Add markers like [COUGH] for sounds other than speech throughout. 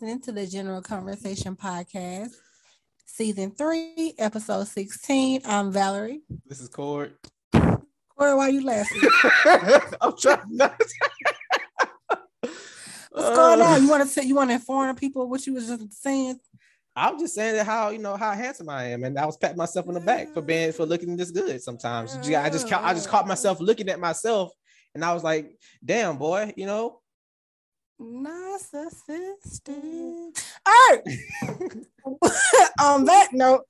listening to the General Conversation Podcast, Season 3, Episode 16. I'm Valerie. This is Cord. Corey, why are you laughing? [LAUGHS] I'm trying not. To. [LAUGHS] What's going on? Uh. You want to say you want to inform people what you was just saying? I'm just saying that how you know how handsome I am, and I was patting myself on the back for being for looking this good. Sometimes I just I just caught myself looking at myself, and I was like, "Damn, boy, you know." Narcissistic. All right. [LAUGHS] on that note,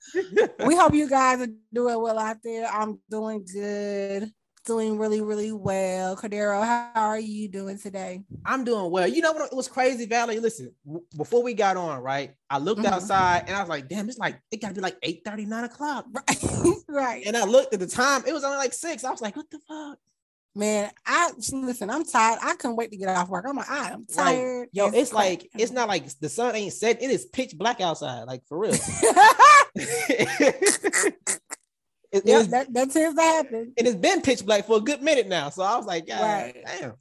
we hope you guys are doing well out there. I'm doing good doing really, really well. Cordero, how are you doing today? I'm doing well. You know what? It was crazy, Valley. Listen, w- before we got on, right? I looked mm-hmm. outside and I was like, damn, it's like, it got to be like 8 30, 9 o'clock. Right. [LAUGHS] right. And I looked at the time, it was only like six. I was like, what the fuck? Man, I listen, I'm tired. I couldn't wait to get off work. I'm like, I'm tired. Right. Yo, it's, it's like, it's not like the sun ain't set. It is pitch black outside, like for real. [LAUGHS] It, yep, that, that tends to happen. It has been pitch black for a good minute now. So I was like, God, right. damn.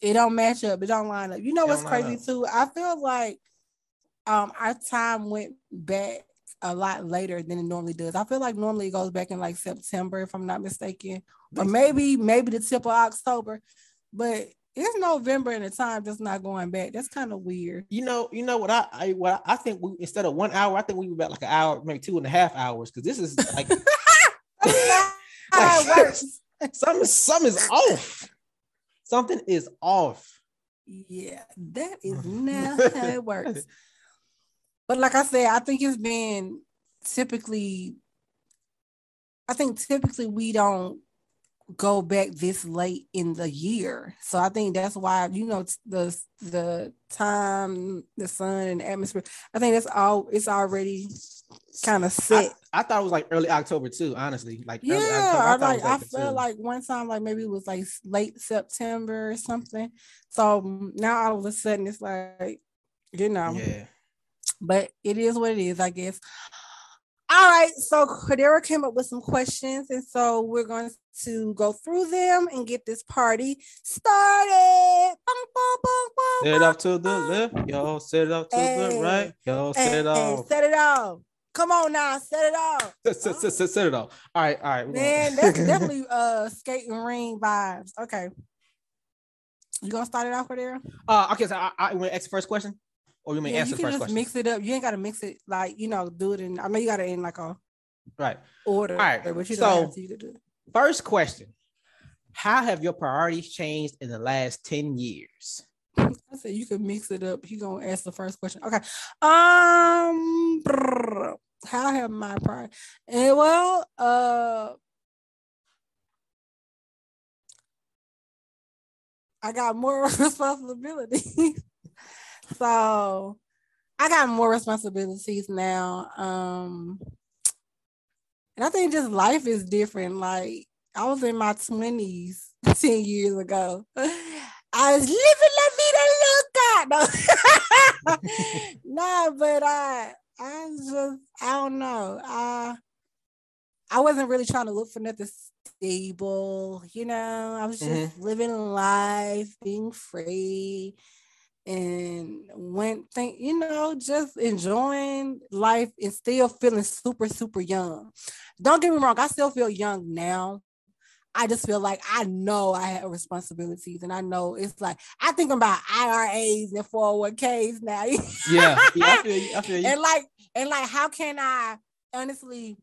It don't match up. It don't line up. You know it what's crazy too? I feel like um our time went back a lot later than it normally does. I feel like normally it goes back in like September, if I'm not mistaken, or maybe maybe the tip of October, but it's November and the time just not going back. That's kind of weird. You know, you know what I, I what I think we instead of one hour, I think we were about like an hour, maybe two and a half hours, because this is like like, something, something is off. Something is off. Yeah, that is [LAUGHS] not how it works. But like I said, I think it's been typically, I think typically we don't go back this late in the year. So I think that's why you know the the time, the sun, and the atmosphere. I think that's all. It's already kind of set. I, I, thought it was like early October too. Honestly, like yeah, I, I like I felt like one time like maybe it was like late September or something. So mm, now all of a sudden it's like you know, yeah. But it is what it is, I guess. All right, so Cordero came up with some questions, and so we're going to go through them and get this party started. set it off to the left, y'all. Set it off to hey, the right, y'all. Set it off. Set it off. Come on now, set it off. Set, [LAUGHS] set, set, set, set it off. All right, all right. Man, that's [LAUGHS] definitely uh skating ring vibes. Okay. You gonna start it off for? Uh okay, so I, I want to ask the first question. Or you may yeah, answer you can just question? mix it up. You ain't gotta mix it like you know, do it in I know you gotta in like a right order. All right. But you so, first question. How have your priorities changed in the last 10 years? [LAUGHS] I said you can mix it up. You gonna ask the first question. Okay. Um how have my priorities? And eh, well, uh I got more [LAUGHS] responsibility. So I got more responsibilities now. Um, and I think just life is different. Like I was in my 20s [LAUGHS] 10 years ago. [LAUGHS] I was living la vida loca. [LAUGHS] No, nah, but I I just I don't know. I I wasn't really trying to look for nothing stable, you know. I was just mm-hmm. living life, being free, and went think you know just enjoying life and still feeling super super young. Don't get me wrong i still feel young now. I just feel like i know i have responsibilities and i know it's like i think about IRAs and 401ks now. [LAUGHS] Yeah, yeah I, feel you, I feel you. and like and like how can i honestly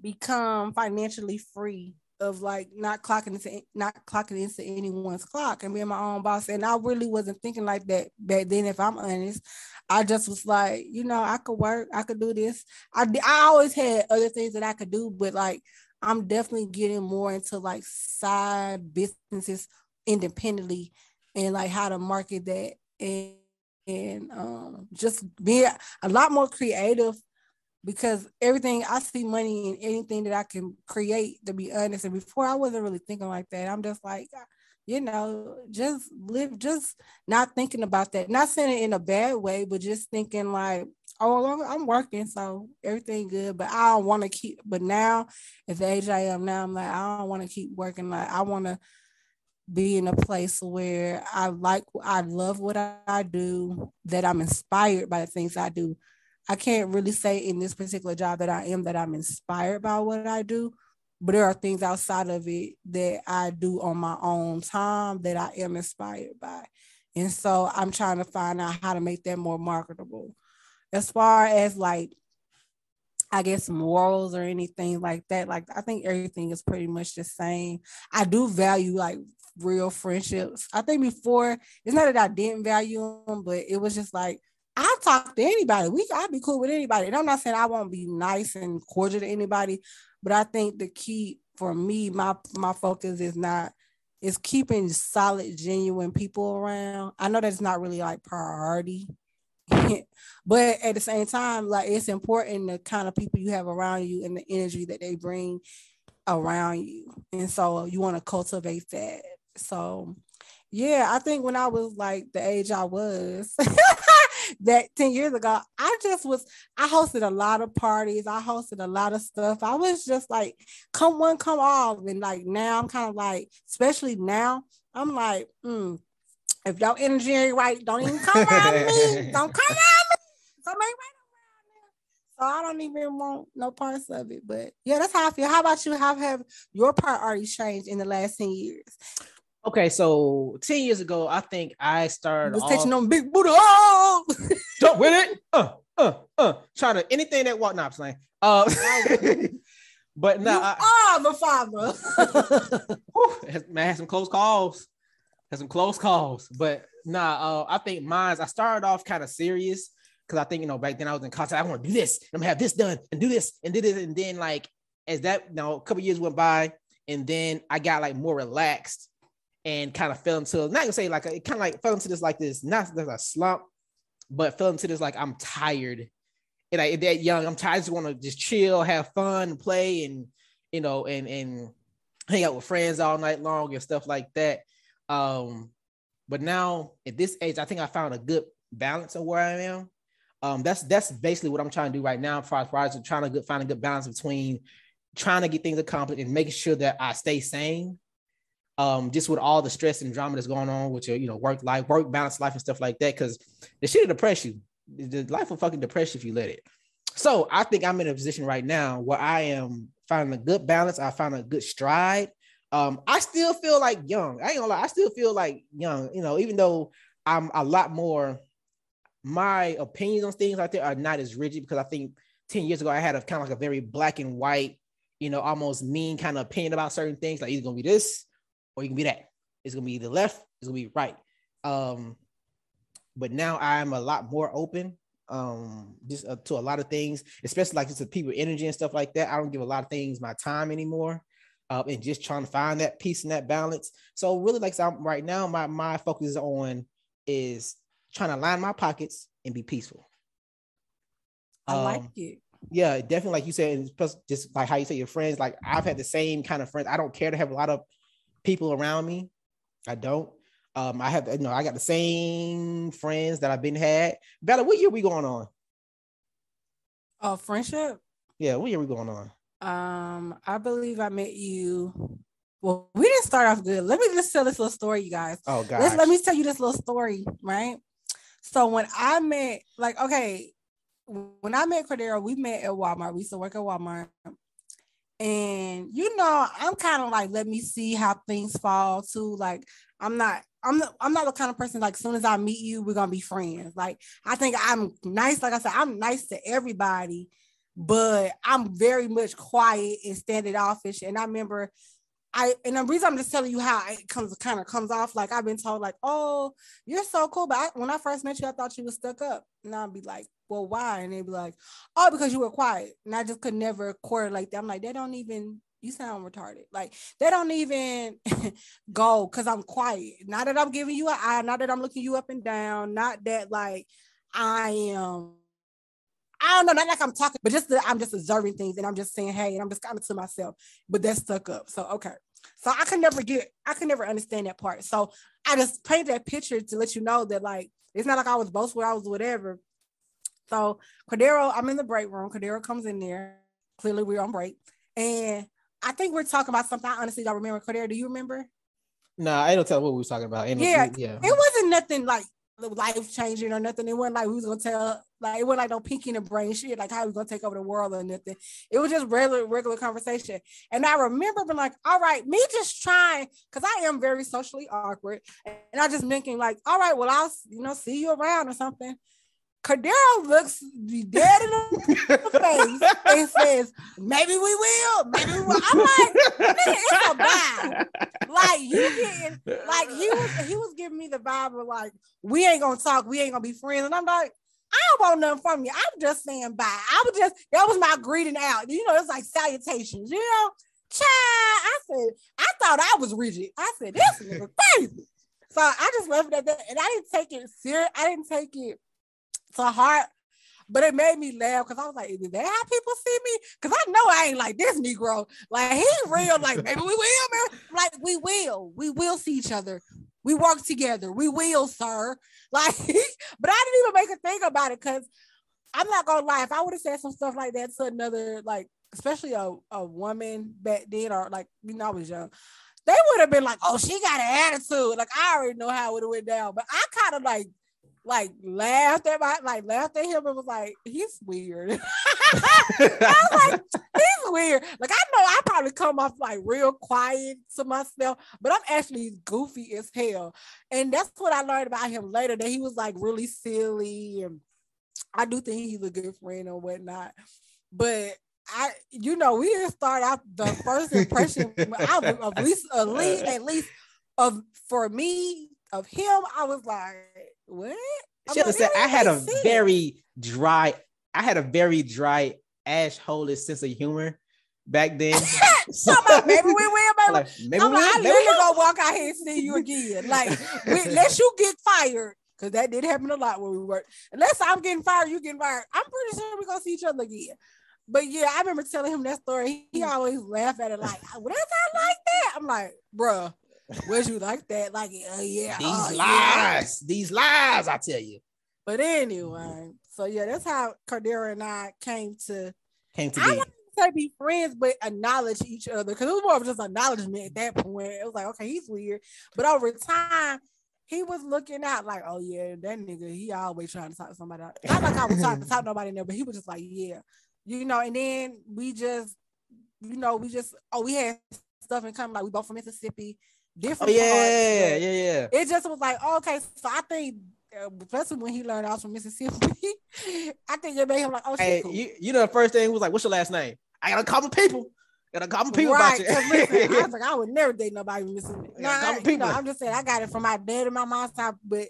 become financially free of like not clocking into not clocking into anyone's clock and being my own boss. And I really wasn't thinking like that back then, if I'm honest. I just was like, you know, I could work, I could do this. I I always had other things that I could do, but like I'm definitely getting more into like side businesses independently and like how to market that and and um just be a lot more creative because everything I see money in anything that I can create, to be honest. And before I wasn't really thinking like that. I'm just like, uh, you know, just live, just not thinking about that. Not saying it in a bad way, but just thinking like, oh, I'm working, so everything good. But I don't want to keep. But now, at the age I am now, I'm like, I don't want to keep working. Like I want to be in a place where I like, I love what I do, that I'm inspired by the things I do. I can't really say in this particular job that I am that I'm inspired by what I do, but there are things outside of it that I do on my own time that I am inspired by. And so I'm trying to find out how to make that more marketable. As far as like, I guess morals or anything like that, like I think everything is pretty much the same. I do value like real friendships. I think before it's not that I didn't value them, but it was just like I talk to anybody. We I'd be cool with anybody. And I'm not saying I won't be nice and cordial to anybody, but I think the key for me, my my focus is not is keeping solid, genuine people around. I know that's not really like priority. [LAUGHS] but at the same time, like it's important the kind of people you have around you and the energy that they bring around you. And so you want to cultivate that. So yeah, I think when I was like the age I was, [LAUGHS] that 10 years ago, I just was, I hosted a lot of parties. I hosted a lot of stuff. I was just like, come one, come all. And like now I'm kind of like, especially now, I'm like, mm, if your energy ain't right, don't even come around me. [LAUGHS] Don't come around me. Somebody right so I don't even want no parts of it. But yeah, that's how I feel. How about you? How have your priorities changed in the last 10 years? Okay, so 10 years ago, I think I started was off, on big booty. Oh! [LAUGHS] Jump with it. Uh, uh, uh. Trying to anything that walk not playing. Uh [LAUGHS] [LAUGHS] but now nah, I, the father. man, had some close calls. Had some close calls. But nah, uh, I think mine's I started off kind of serious because I think you know back then I was in contact. I want to do this. I'm gonna have this done and do this and do this. And then like as that you know, a couple years went by, and then I got like more relaxed and kind of fell into not gonna say like it kind of like fell into this like this not there's a slump, but fell into this like I'm tired. And I that young, I'm tired. I just want to just chill, have fun, play, and you know, and and hang out with friends all night long and stuff like that. Um, but now at this age, I think I found a good balance of where I am. Um, that's that's basically what I'm trying to do right now. As far as trying to find a good balance between trying to get things accomplished and making sure that I stay sane um, just with all the stress and drama that's going on with your, you know, work life, work balance life and stuff like that. Cause the shit will depress you. The life will fucking depress you if you let it. So I think I'm in a position right now where I am finding a good balance. I found a good stride. Um, I still feel like young. I ain't gonna lie, I still feel like young, you know, even though I'm a lot more, my opinions on things like that are not as rigid because I think 10 years ago I had a kind of like a very black and white, you know, almost mean kind of opinion about certain things, like either gonna be this or you can be that. It's gonna be the left, it's gonna be right. Um, but now I'm a lot more open um just uh, to a lot of things, especially like just the people energy and stuff like that. I don't give a lot of things my time anymore. Uh, and just trying to find that peace and that balance. So really, like so right now, my my focus is on is trying to line my pockets and be peaceful. I um, like it. Yeah, definitely. Like you said, plus just like how you say your friends. Like I've had the same kind of friends. I don't care to have a lot of people around me. I don't. Um, I have, you know, I got the same friends that I've been had. Bella, what year we going on? Oh, friendship. Yeah, what year we going on? Um, I believe I met you. Well, we didn't start off good. Let me just tell this little story, you guys. Oh God. Let me tell you this little story, right? So when I met, like, okay, when I met Cordero, we met at Walmart. We used to work at Walmart. And you know, I'm kind of like, let me see how things fall too. Like, I'm not, I'm not, I'm not the kind of person like, as soon as I meet you, we're gonna be friends. Like, I think I'm nice. Like I said, I'm nice to everybody, but I'm very much quiet and standoffish. And I remember I and the reason I'm just telling you how it comes kind of comes off like I've been told like oh you're so cool but I, when I first met you I thought you was stuck up. And I'd be like well why? And they'd be like oh because you were quiet. And I just could never correlate that. I'm like they don't even you sound retarded. Like they don't even [LAUGHS] go because I'm quiet. Not that I'm giving you an eye not that I'm looking you up and down not that like I am I don't know, not like I'm talking, but just that I'm just observing things and I'm just saying, hey, and I'm just kind of to myself, but that's stuck up. So okay. So I could never get, I could never understand that part. So I just painted that picture to let you know that like it's not like I was boastful, I was whatever. So Cordero, I'm in the break room. Cordero comes in there. Clearly, we're on break, and I think we're talking about something. I honestly don't remember. Cordero, do you remember? Nah, I don't tell what we was talking about. No- Yeah, yeah. It wasn't nothing like life changing or nothing. It wasn't like we was gonna tell like it wasn't like no Pinky and the Brain shit, like how we gonna take over the world or nothing. It was just regular, regular conversation. And I remember being like, all right, me just trying, because I am very socially awkward. And I just thinking, like, all right, well, I'll you know see you around or something. Cordero looks me dead in the face and says, maybe we will, maybe we will. I'm like, nigga, it's a vibe. Like you getting like he was he was giving me the vibe of like we ain't gonna talk, we ain't gonna be friends, and I'm like. I don't want nothing from you. I'm just saying bye. I was just that was my greeting out. You know, it's like salutations. You know, child. I said I thought I was rigid. I said this nigga crazy. So I just left it at that, and I didn't take it serious. I didn't take it to heart, but it made me laugh because I was like, is that how people see me? Because I know I ain't like this Negro. Like he real, like maybe we will, man. Like we will, we will see each other. We work together. We will, sir. [LAUGHS] Like, but I didn't even make a thing about it because I'm not gonna lie. If I would have said some stuff like that to another, like, especially a, a woman back then, or like, you know, I was young, they would have been like, oh, she got an attitude. Like, I already know how it went down. But I kind of like like laughed at my like laughed at him and was like, he's weird. [LAUGHS] I was like, [LAUGHS] he's weird. Like I know I probably come off like real quiet to myself, but I'm actually goofy as hell. And that's what I learned about him later, that he was like really silly. And I do think he's a good friend or whatnot. But I, you know, we didn't start out the first impression I was at least, at least, at least of for me of him. I was like, what? I'm Should have like, said I had a very dry, I had a very dry ash holish sense of humor back then. [LAUGHS] So, about [LAUGHS] maybe we will, baby. like, maybe I'm we like, I maybe literally gonna walk out here and see you again. Like, we, [LAUGHS] unless you get fired, because that did happen a lot when we worked. Unless I'm getting fired, you getting fired. I'm pretty sure we're gonna see each other again. But yeah, I remember telling him that story. He, he always laughed at it like, "What is that like that?" I'm like, "Bruh, was you like that?" Like, uh, yeah, These yeah. lies, these lies, I tell you, But anyway, so yeah, that's how Cordero and I came to came to I be. say be friends, but acknowledge each other because it was more of just acknowledgement at that point. It was like, okay, he's weird, but over time, he was looking out like, oh yeah, that nigga, he always trying to talk to somebody. Out. Not like I was trying to talk to nobody in there, but he was just like, yeah, you know. And then we just, you know, we just, oh, we had stuff in common. Like we both from Mississippi, Oh different. yeah, parts, but yeah, yeah. It just was like, oh, okay, so I think. uh, Especially when he learned I was from Mississippi, [LAUGHS] I think it made him like, oh, shit, Hey, cool. you, you know the first thing was like, what's your last name? I gotta call my people. Gotta call my people right, about 'cause listen, I was [LAUGHS] like, I would never date nobody missing. Yeah, No, I, you know. I'm just saying, I got it from my dad and my mom's side, but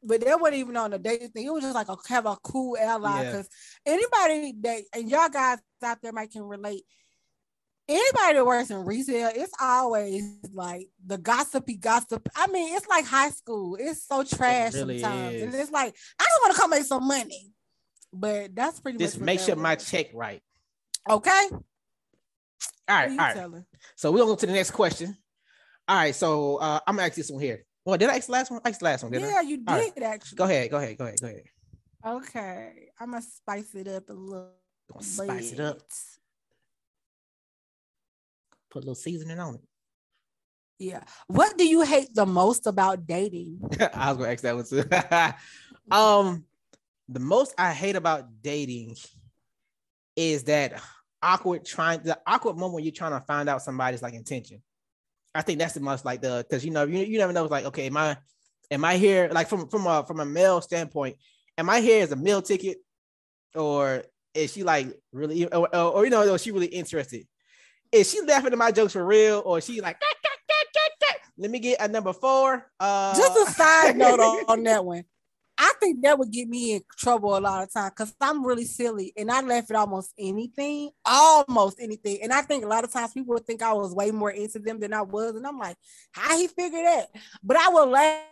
but that wasn't even on the dating thing. It was just like a have a cool ally. Yeah. Because anybody that and y'all guys out there might can relate. Anybody that works in retail, it's always like the gossipy gossip. I mean, it's like high school. It's so trash really sometimes, and it's like I just want to come make some money. But that's pretty Just much make sure my check right. okay. All right. All right. telling? So we're gonna go to the next question. All right, so uh, I'm gonna ask this one here. Well, did I ask the last one? I asked the last one, Yeah, you All right. did actually. Go ahead, go ahead, go ahead, go ahead. Okay, I'm gonna spice it up a little. Gonna spice it up. Bit. Put a little seasoning on it. Yeah. What do you hate the most about dating? [LAUGHS] I was gonna ask that one too. [LAUGHS] um, the most I hate about dating is that awkward trying the awkward moment when you're trying to find out somebody's like intention. I think that's the most like the because you know you, you never know it's like okay am I am I here like from from a from a male standpoint am I here as a meal ticket or is she like really or, or, or, you know is she really interested is she laughing at my jokes for real or is she like let me get a number four uh Just a side [LAUGHS] note on, on that one. I think that would get me in trouble a lot of times because I'm really silly and I laugh at almost anything, almost anything. And I think a lot of times people would think I was way more into them than I was. And I'm like, how he figured that? But I will laugh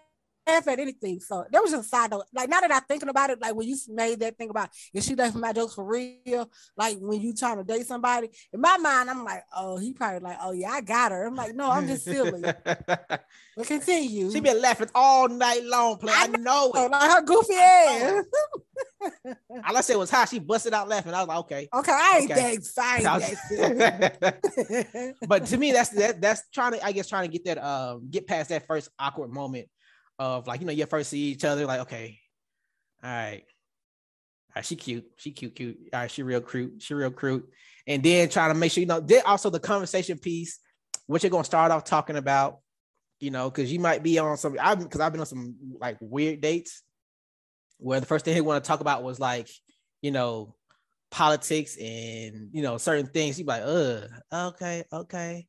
at anything. So that was just a side note. Like now that I'm thinking about it, like when you made that thing about if she left my jokes for real, like when you trying to date somebody, in my mind, I'm like, oh, he probably like, oh yeah, I got her. I'm like, no, I'm just silly. [LAUGHS] But continue. she been laughing all night long. Play. I I know it. like her goofy ass. All I said was hi. She busted out laughing. I was like, okay. Okay, I ain't Okay. that excited. [LAUGHS] [LAUGHS] but to me, that's that, that's trying to, I guess, trying to get that, um, get past that first awkward moment of like, you know, you first see each other, like, okay, all right, all right, she cute, she cute, cute, all right, she real cute, she real cute, and then trying to make sure, you know, then also the conversation piece, what you're gonna start off talking about, you know, because you might be on some, I've because I've been on some like weird dates where the first thing he want to talk about was like, you know, politics and you know certain things. You be like, uh, okay, okay,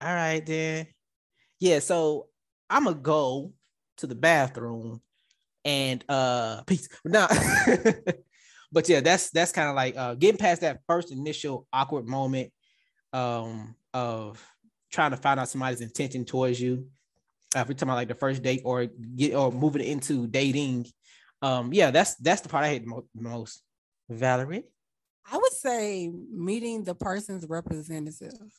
all right then, yeah. So I'm gonna go to the bathroom and uh, peace. Now, [LAUGHS] but yeah, that's that's kind of like uh, getting past that first initial awkward moment um of trying to find out somebody's intention towards you. Uh, if we're talking about like the first date or get or moving into dating, um, yeah, that's that's the part I hate mo- most. Valerie, I would say meeting the person's representative.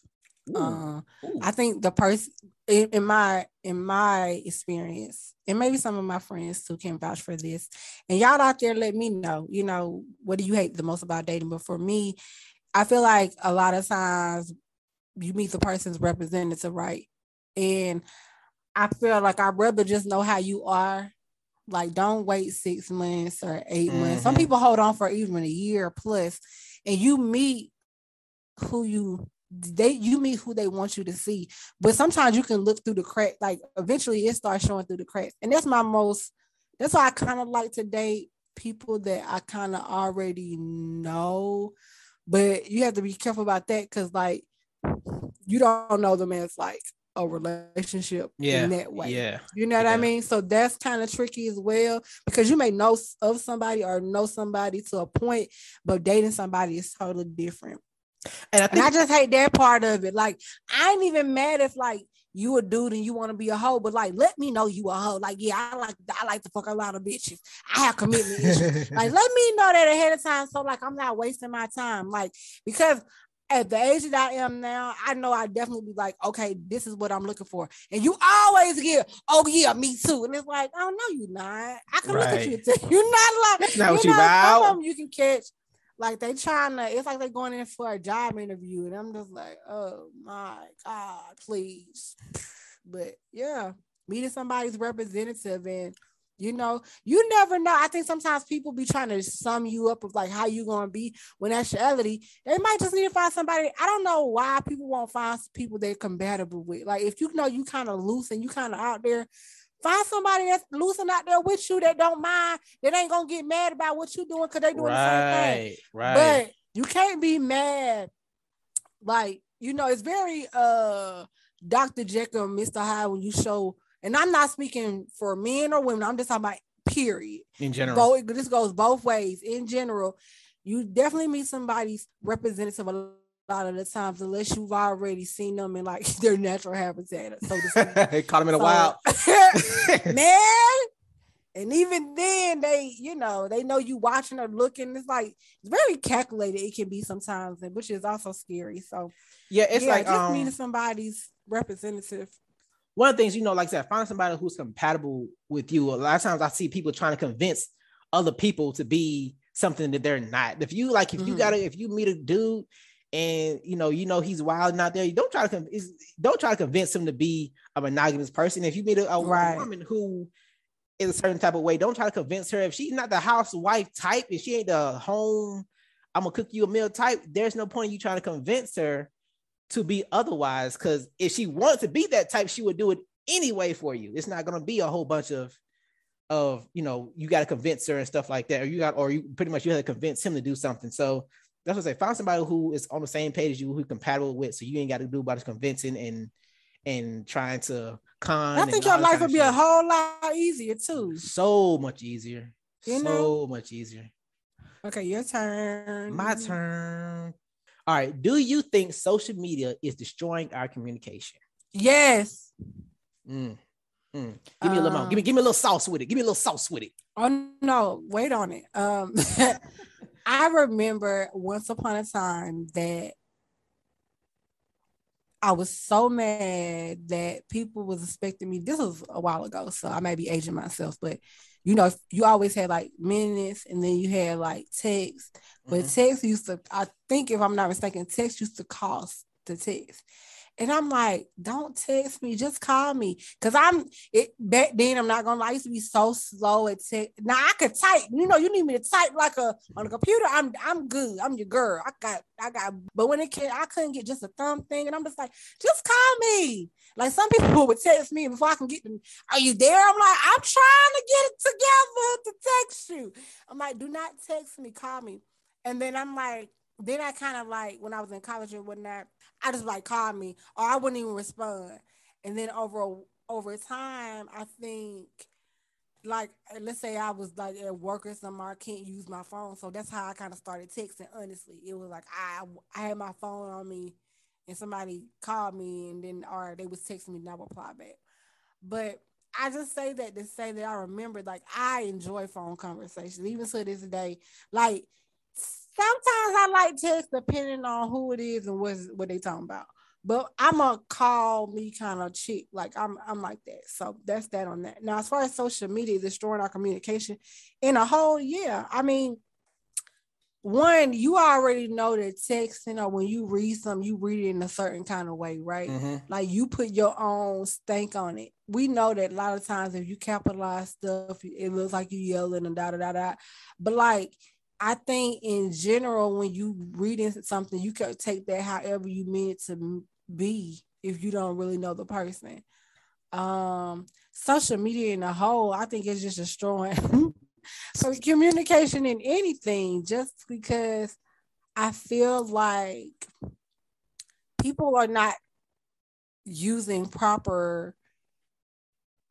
Ooh, Uh, ooh. I think the person in, in my in my experience, and maybe some of my friends too can vouch for this. And y'all out there, let me know. You know, what do you hate the most about dating? But for me, I feel like a lot of times you meet the person's representative, right? And I feel like I'd rather just know how you are. Like, don't wait six months or 8 months. Some Mhm. people hold on for even a year plus, and you meet who you they you meet who they want you to see. But sometimes you can look through the crack. Like eventually, it starts showing through the cracks, and that's my most. That's why I kind of like to date people that I kind of already know. But you have to be careful about that because, like, you don't know them as like a relationship yeah, in that way. yeah, You know what Yeah. I mean? So that's kind of tricky as well because you may know of somebody or know somebody to a point, but dating somebody is totally different. And I And I just hate that part of it. Like, I ain't even mad if like you a dude and you want to be a hoe, but like let me know you a hoe. Like, yeah, I like I like to fuck a lot of bitches. I have commitment issues. [LAUGHS] Like, let me know that ahead of time. So like I'm not wasting my time. Like, because at the age that I am now, I know I definitely be like, okay, this is what I'm looking for. And you always get, oh yeah, me too. And it's like, oh no, you're not. I can look at you and tell [LAUGHS] you're not like That's not what you you know, some of them you can catch. Like they trying to, it's like they going in for a job interview, and I'm just like, oh my god, please. But yeah, meeting somebody's representative, and you know, you never know. I think sometimes people be trying to sum you up of like how you gonna be when actuality they might just need to find somebody. I don't know why people won't find people they're compatible with. Like if you know you kind of loose and you kind of out there, find somebody that's loose and out there with you that don't mind, that ain't gonna get mad about what you're doing because they doing the same thing. right, right. But you can't be mad. Like, you know, it's very uh Dr. Jekyll and Mr. Hyde when you show, and I'm not speaking for men or women, I'm just talking about period. in general. Both this goes both ways. In general, you definitely meet somebody's representative a lot of the times, unless you've already seen them in like [LAUGHS] their natural habitat, so to speak. [LAUGHS] Caught them in a So- wild. [LAUGHS] man. And even then, they, you know, they know you watching or looking. It's like it's very calculated. It can be sometimes, and which is also scary. So yeah, it's yeah, like just um, meeting somebody's representative. one of the things you know, like I said, find somebody who's compatible with you. A lot of times I see people trying to convince other people to be something that they're not. If you like, if you Mhm. gotta, if you meet a dude and you know, you know he's wild out there, you don't try to con- don't try to convince him to be a monogamous person. If you meet a, a Right. woman who is a certain type of way, don't try to convince her. If she's not the housewife type, if she ain't the home, I'm gonna cook you a meal type, there's no point in you trying to convince her to be otherwise. Because if she wants to be that type, she would do it anyway for you. It's not gonna be a whole bunch of of you know, you got to convince her and stuff like that, or you got, or you pretty much you have to convince him to do something. So that's what I say. Find somebody who is on the same page as you, who compatible with, so you ain't got to do about this convincing and and trying to con. I think your life would be a whole lot easier too. so much easier. You so know? much easier. Okay, your turn. My turn. All right. Do you think social media is destroying our communication? Yes. Mm, mm. Give me a little more. Give me, Um, give me a little sauce with it. Give me a little sauce with it. Oh no, wait on it. Um [LAUGHS] I remember once upon a time that I was so mad that people was expecting me. This was a while ago, so I may be aging myself, but you know, you always had like minutes and then you had like text. But mm-hmm. text used to, I think if I'm not mistaken, text used to cost the text. And I'm like, don't text me, just call me. Cause I'm it back then, I'm not gonna lie, I used to be so slow at text. Now I could type, you know, you need me to type like a on a computer. I'm I'm good. I'm your girl. I got I got, but when it came, I couldn't get just a thumb thing. And I'm just like, just call me. Like some people [LAUGHS] would text me before I can get them. Are you there? I'm like, I'm trying to get it together to text you. I'm like, do not text me, call me. And then I'm like, then I kind of like when I was in college and whatnot, I just like call me or I wouldn't even respond. And then over over time, I think like let's say I was like at work or something, I can't use my phone. So that's how I kind of started texting. Honestly, it was like I I had my phone on me, and somebody called me, and then or they was texting me, and I would reply back. But I just say that to say that I remember like I enjoy phone conversations even to this day. Like sometimes I like text depending on who it is and what what they talking about. But I'm a call me kind of chick. Like I'm I'm like that. So that's that on that. Now, as far as social media destroying our communication in a whole year, I mean, one, you already know that texting or when you read something, you read it in a certain kind of way, right? Mm-hmm. Like you put your own stank on it. We know that a lot of times if you capitalize stuff, it looks like you yelling and da da da da. But like I think in general, when you reading something, you can take that however you mean it to be if you don't really know the person. Um, social media in a whole, I think it's just destroying [LAUGHS] so communication in anything just because I feel like people are not using proper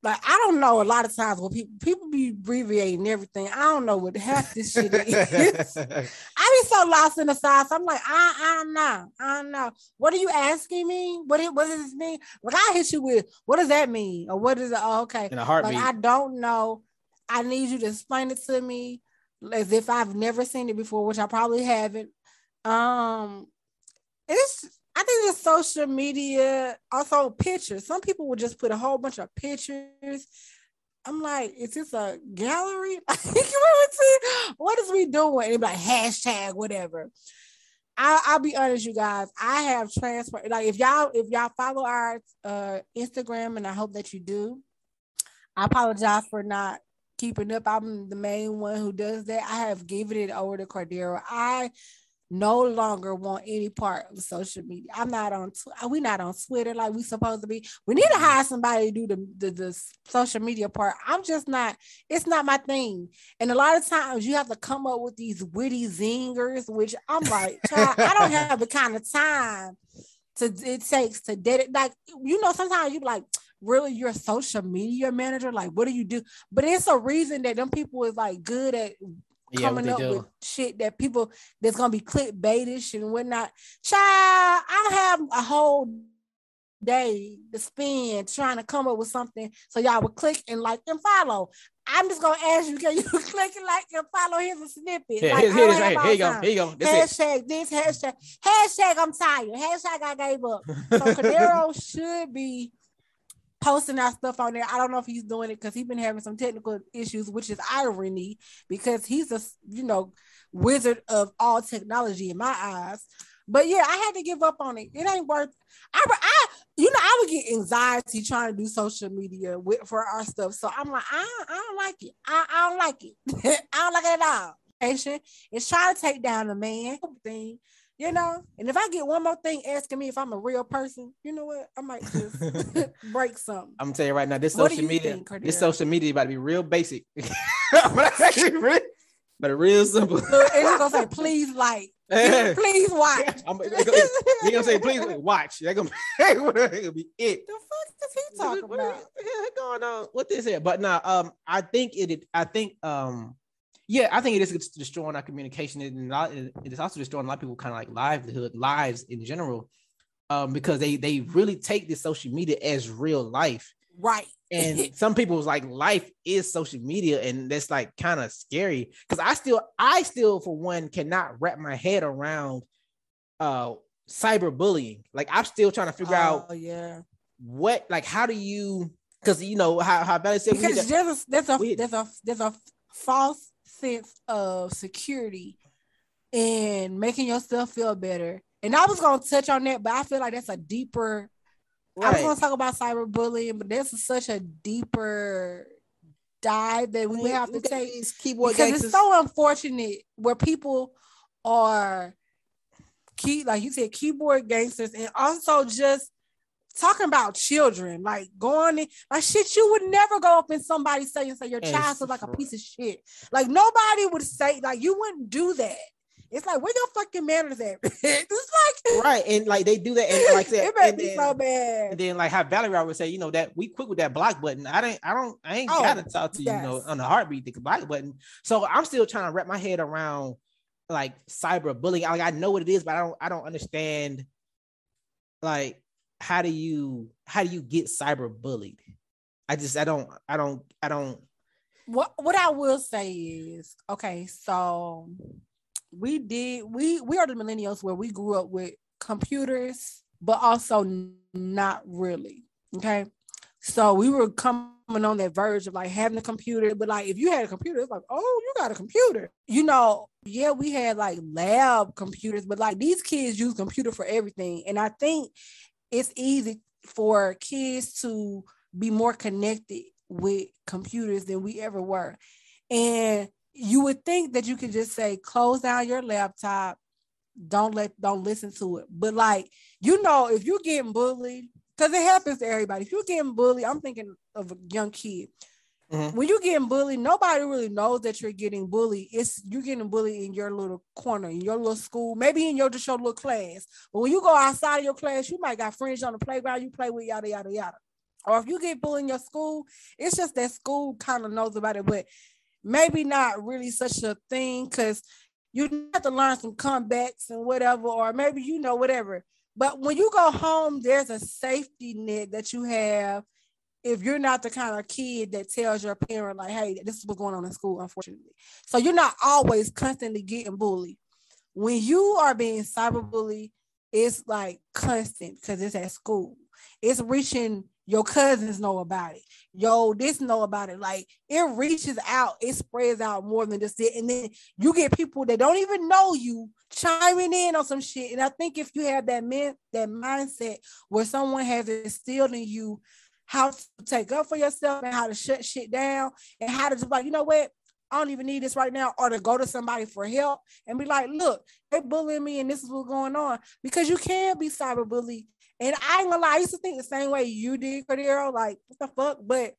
like I don't know a lot of times when people people be abbreviating everything. I don't know what half this shit is. [LAUGHS] I be so lost in the sauce. I'm like, I, I don't know. I don't know. What are you asking me? What, what does this mean? Like I hit you with what does that mean? Or what is it? Oh, okay. In a heartbeat. Like I don't know. I need you to explain it to me as if I've never seen it before, which I probably haven't. Um it's I think it's social media, also pictures. Some people will just put a whole bunch of pictures. I'm like, is this a gallery? [LAUGHS] what is we doing? And like hashtag whatever. I, I'll be honest, you guys. I have transferred. Like if y'all if y'all follow our uh, Instagram, and I hope that you do. I apologize for not keeping up. I'm the main one who does that. I have given it over to Cordero. I no longer want any part of social media. I'm not on. We not on Twitter like we supposed to be. We need to mm-hmm. hire somebody to do the, the, the social media part. I'm just not. It's not my thing. And a lot of times you have to come up with these witty zingers, which I'm like, I don't have the kind of time to it takes to dedicate. Like you know, sometimes you like really you're a social media manager like what do you do but it's a reason that them people is like good at yeah, coming up do. with shit that people that's gonna be clickbaitish and whatnot. Child, I have a whole day to spend trying to come up with something so y'all would click and like and follow. I'm just gonna ask you, can you [LAUGHS] click and like and follow? Here's a snippet. Yeah, like, here's, here's, here, here you go. Here you go. That's hashtag it. this, hashtag, hashtag I'm tired. Hashtag I gave up. So Cordero [LAUGHS] should be posting our stuff on there. I don't know if he's doing it because he's been having some technical issues, which is irony because he's a you know wizard of all technology in my eyes. But yeah, I had to give up on it. It ain't worth. I, I you know, I would get anxiety trying to do social media with for our stuff. So I'm like, I, I don't like it. I, I don't like it. [LAUGHS] I don't like it at all. It's trying to take down the man thing you know. And if I get one more thing asking me if I'm a real person, you know what? I might just [LAUGHS] break something. I'm gonna tell you right now, this social media, think, this social media about to be real basic. [LAUGHS] but real simple. It's gonna say, please like, [LAUGHS] please watch. I'm, he gonna say, please watch. They're gonna, gonna be it. The fuck is he talking what, about? What going on? What this here? But now, um, I think it. I think um yeah, I think it is destroying our communication, and it is also destroying a lot of people kind of like livelihood, lives in general, um, because they they really take this social media as real life, right? And [LAUGHS] some people's like life is social media, and that's like kind of scary because I still, I still for one cannot wrap my head around, uh, cyberbullying. Like I'm still trying to figure oh, out yeah. what, like, how do you? Because you know how how Valley said Because hit that- there's a there's a there's a there's a false sense of security and making yourself feel better. And I was gonna touch on that, but I feel like that's a deeper. I was gonna talk about cyberbullying, but that's such a deeper dive that we have to take these keyboard because gangsters. it's so unfortunate where people are key like you said keyboard gangsters and also just talking about children like going in like shit you would never go up in somebody say and say your child is like a piece of shit like nobody would say like you wouldn't do that it's like where your fucking manners at [LAUGHS] it's like [LAUGHS] right, and like they do that, and like that, [LAUGHS] it made me then, so bad and then like how Valerie would say, you know, that we quick with that block button. I didn't, I don't, I ain't Oh, gotta talk to you, you know, on the heartbeat, the block button. So I'm still trying to wrap my head around like cyberbullying. Like I know what it is, but I don't, I don't understand. Like, how do you, how do you get cyber bullied? I just, I don't, I don't, I don't. what what I will say is okay, so we did we we are the millennials where we grew up with computers, but also not really. Okay. So we were coming on that verge of like having a computer, but like if you had a computer, it's like, oh, you got a computer. You know, yeah, we had like lab computers, but like these kids use computer for everything. And I think it's easy for kids to be more connected with computers than we ever were. And you would think that you could just say, close down your laptop, don't let don't listen to it. But like, you know, if you're getting bullied, because it happens to everybody. If you're getting bullied, I'm thinking of a young kid. Mhm. When you're getting bullied, nobody really knows that you're getting bullied. It's you're getting bullied in your little corner, in your little school, maybe in your just your little class. But when you go outside of your class, you might got friends on the playground you play with, yada yada yada. Or if you get bullied in your school, it's just that school kind of knows about it, but maybe not really such a thing because you have to learn some comebacks and whatever, or maybe you know whatever. But when you go home, there's a safety net that you have if you're not the kind of kid that tells your parent, like, hey, this is what's going on in school, unfortunately. So you're not always constantly getting bullied. When you are being cyberbullied, it's like constant because it's at school. It's reaching your cousins know about it. Yo, this know about it. Like it reaches out, it spreads out more than just it. And then you get people that don't even know you chiming in on some shit. And I think if you have that that mindset where someone has instilled in you how to take up for yourself and how to shut shit down and how to just like, you know what? I don't even need this right now, or to go to somebody for help and be like, look, they bullying me and this is what's going on. Because you can be cyberbullied. And I ain't gonna lie, I used to think the same way you did, Cordero. Like, what the fuck? But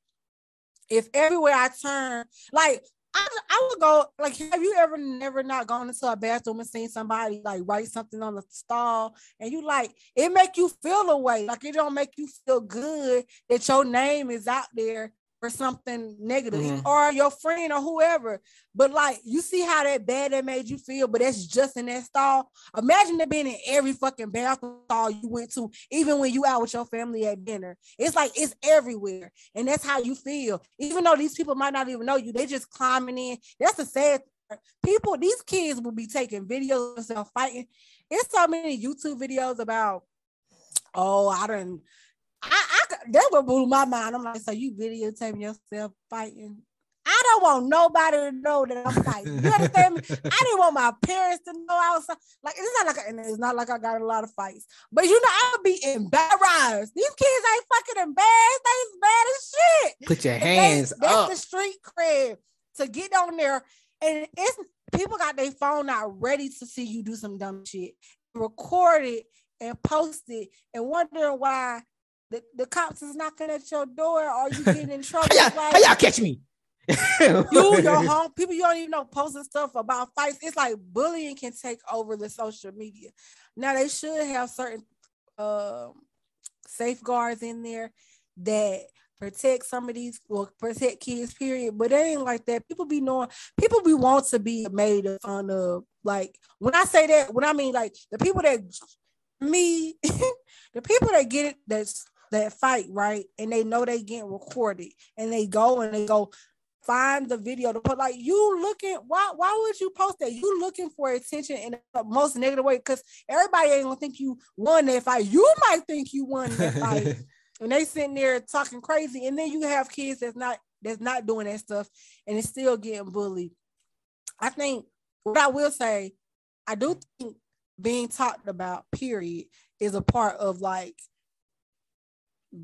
if everywhere I turn, like I, I would go, like, have you ever never not gone into a bathroom and seen somebody like write something on the stall and you like it make you feel a way, like it don't make you feel good that your name is out there for something negative Mhm. or your friend or whoever. But like you see how that bad that made you feel, but that's just in that stall. Imagine it being in every fucking bathroom stall you went to, even when you out with your family at dinner. It's like it's everywhere, and that's how you feel. Even though these people might not even know you, they just climbing in. That's the sad. People, these kids will be taking videos of themselves fighting. It's so many YouTube videos about, oh, I don't. I, I that would blew my mind. I'm like, so you videotaping yourself fighting? I don't want nobody to know that I'm fighting. You understand me? I didn't want my parents to know I was like. It's not like I, and it's not like I got a lot of fights, but you know I would be embarrassed. These kids ain't fucking embarrassed. They as bad as shit. Put your And they- hands that's up. the street cred to get on there, and it's people got their phone out ready to see you do some dumb shit, record it and post it, and wondering why the, the cops is knocking at your door or you getting in [LAUGHS] trouble. How y'all, Like, how y'all catch me? you, your [LAUGHS] home, people you don't even know posting stuff about fights. It's like bullying can take over the social media. Now they should have certain um safeguards in there that protect some of these well protect kids, period. But it ain't like that. People be knowing people be want to be made fun of. Like when I say that, when I mean like the people that me, [LAUGHS] the people that get it that's that fight, right? And they know they getting recorded. And they go and they go find the video to put like you looking why why would you post that? You looking for attention in the most negative way because everybody ain't gonna think you won that fight. You might think you won that [LAUGHS] fight. And they sitting there talking crazy. And then you have kids that's not that's not doing that stuff and it's still getting bullied. I think what i will say i do think being talked about period is a part of like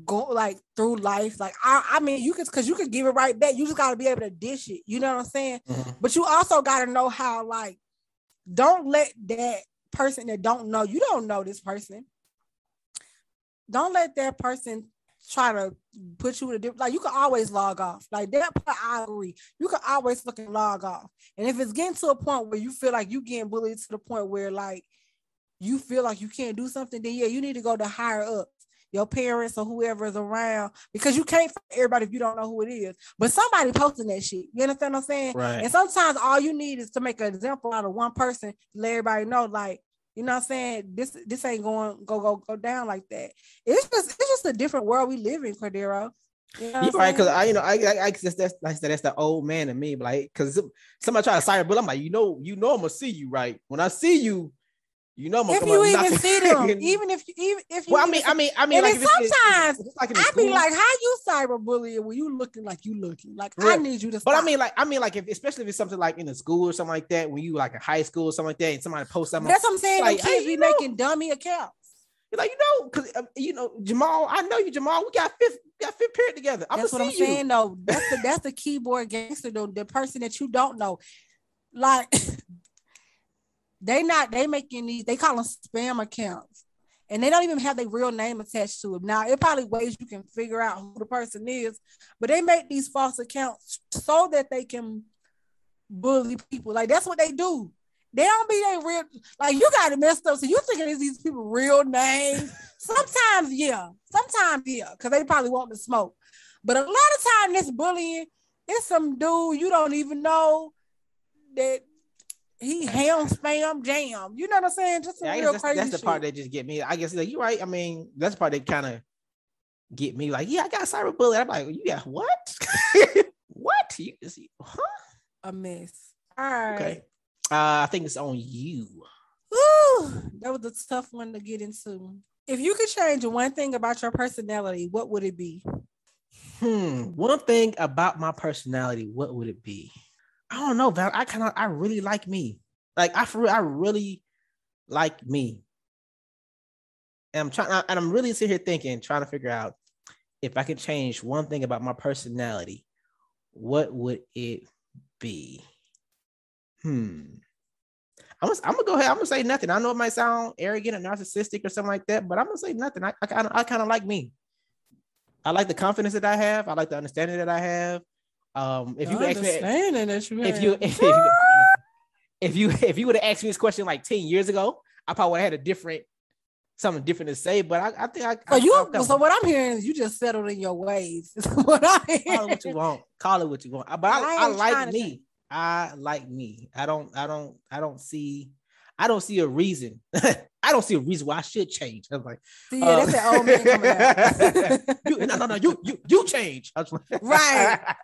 go like through life. Like I, I mean, you could because you could give it right back. You just gotta be able to dish it. You know what I'm saying? Mm-hmm. But you also gotta know how like don't let that person that don't know you don't know this person. Don't let that person try to put you in a different like you can always log off. Like that part I agree. You can always fucking log off. And if it's getting to a point where you feel like you getting bullied to the point where like you feel like you can't do something, then yeah, you need to go to higher up your parents or whoever is around because you can't find everybody if you don't know who it is. But somebody posting that shit. You understand what I'm saying? Right. And sometimes all you need is to make an example out of one person, let everybody know, like, you know what I'm saying? This this ain't going go go go down like that. It's just it's just a different world we live in, Cordero. You know right, because I, you know, I, I, I that's that's like that's the old man in me, like, because somebody try to cyber, but I'm like, you know, you know, I'm gonna see you, right? When I see you, you know, if you even see [LAUGHS] them, even if you even if you well, I mean, I mean, I mean, like sometimes it's, it's like I be like, how you cyberbullying when you looking like you looking like I need you to. Stop. But I mean, like, I mean, like, if especially if it's something like in a school or something like that, when you like in high school or something like that, and somebody posts something. That's what I'm saying. Like, kids be know, making dummy accounts. You're like, you know, because uh, you know, Jamal, I know you, Jamal. We got fifth, we got fifth period together. I'm that's what I'm you. saying. though. that's the that's the keyboard gangster though. The person that you don't know, like. [LAUGHS] They not they making these they call them spam accounts, and they don't even have their real name attached to it. Now it probably ways you can figure out who the person is, but they make these false accounts so that they can bully people. Like that's what they do. They don't be their real like you got it messed up. So you thinking it's these people real names? [LAUGHS] Sometimes yeah, sometimes yeah, because they probably want to smoke. But a lot of time this bullying, it's some dude you don't even know that he ham spam jam. You know what I'm saying? Just yeah, real that's, crazy. That's the shit. part that just get me. I guess like you're right. I mean, that's the part that kind of get me. Like, yeah, I got cyberbullying. I'm like, you got what? [LAUGHS] what? You see, huh? A mess. All right. Okay. Uh, I think it's on you. Woo, that was a tough one to get into. If you could change one thing about your personality, what would it be? Hmm. One thing about my personality, what would it be? I don't know. I kind of I really like me. Like I for I really like me. And I'm trying and I'm really sitting here thinking, trying to figure out if I could change one thing about my personality, what would it be? Hmm. I'm gonna, I'm gonna go ahead. I'm gonna say nothing. I know it might sound arrogant or narcissistic or something like that, but I'm gonna say nothing. I kind of I kind of like me. I like the confidence that I have. I like the understanding that I have. Um, if you ask me, [LAUGHS] if you, if you if you if you would have asked me this question like 10 years ago, I probably would have had a different something different to say. But I, I think I, so you I, so what I'm hearing is you just settled in your ways. [LAUGHS] what I Call it what you want. Call it what you want. But I, I like me. I like me. I don't I don't I don't see I don't see a reason. [LAUGHS] I don't see a reason why I should change. I'm like, see, yeah, that's an old man coming out. you, no, no, no, you you you change. right.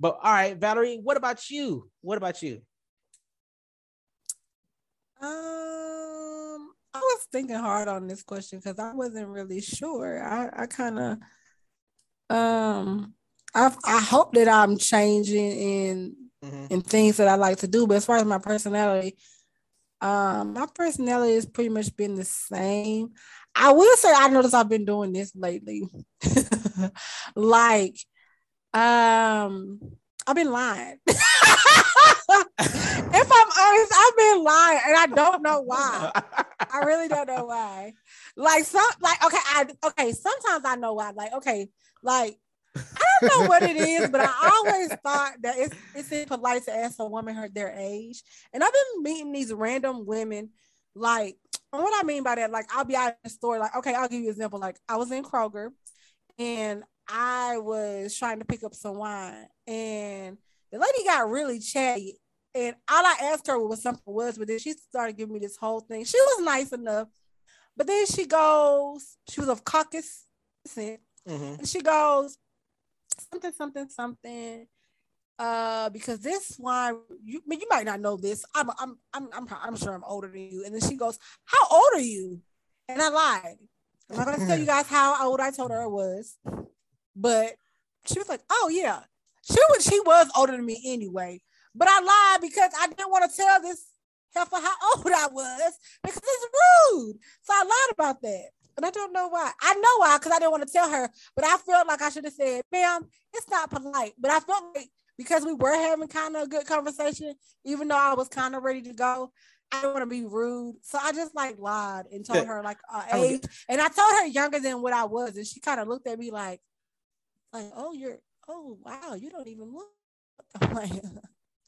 But all right, Valerie, what about you? What about you? Um, I was thinking hard on this question because I wasn't really sure. I, I kind of um I I hope that I'm changing in mm-hmm. in things that I like to do. But as far as my personality, um, my personality has pretty much been the same. I will say I noticed I've been doing this lately. [LAUGHS] like, um, I've been lying. [LAUGHS] if I'm honest, I've been lying and I don't know why. I really don't know why. Like some like okay, I okay, sometimes I know why. Like, okay, like I don't know what it is, but I always thought that it's it's impolite to ask a woman her their age. And I've been meeting these random women, like what I mean by that, like I'll be out in the store, like okay, I'll give you an example. Like I was in Kroger, and I was trying to pick up some wine, and the lady got really chatty. And all I asked her what something was, but then she started giving me this whole thing. She was nice enough, but then she goes, she was of Caucasian, mm-hmm. and she goes, something, something, something. Uh, because this wine, you I mean, you might not know this. I'm, I'm, I'm, I'm, I'm sure I'm older than you. And then she goes, "How old are you?" And I lied. I'm not gonna tell you [LAUGHS] guys how old I told her I was, but she was like, "Oh yeah." She was she was older than me anyway, but I lied because I didn't want to tell this heifer how [LAUGHS] old I was because it's rude. So I lied about that. And I don't know why. I know why, because I didn't want to tell her, but I felt like I should have said, ma'am, it's not polite. But I felt like because we were having kind of a good conversation, even though I was kind of ready to go, I didn't want to be rude. So I just like lied and told her like uh, age. And I told her younger than what I was. And she kind of looked at me like, like, oh, you're, oh, wow, you don't even look. [LAUGHS] like,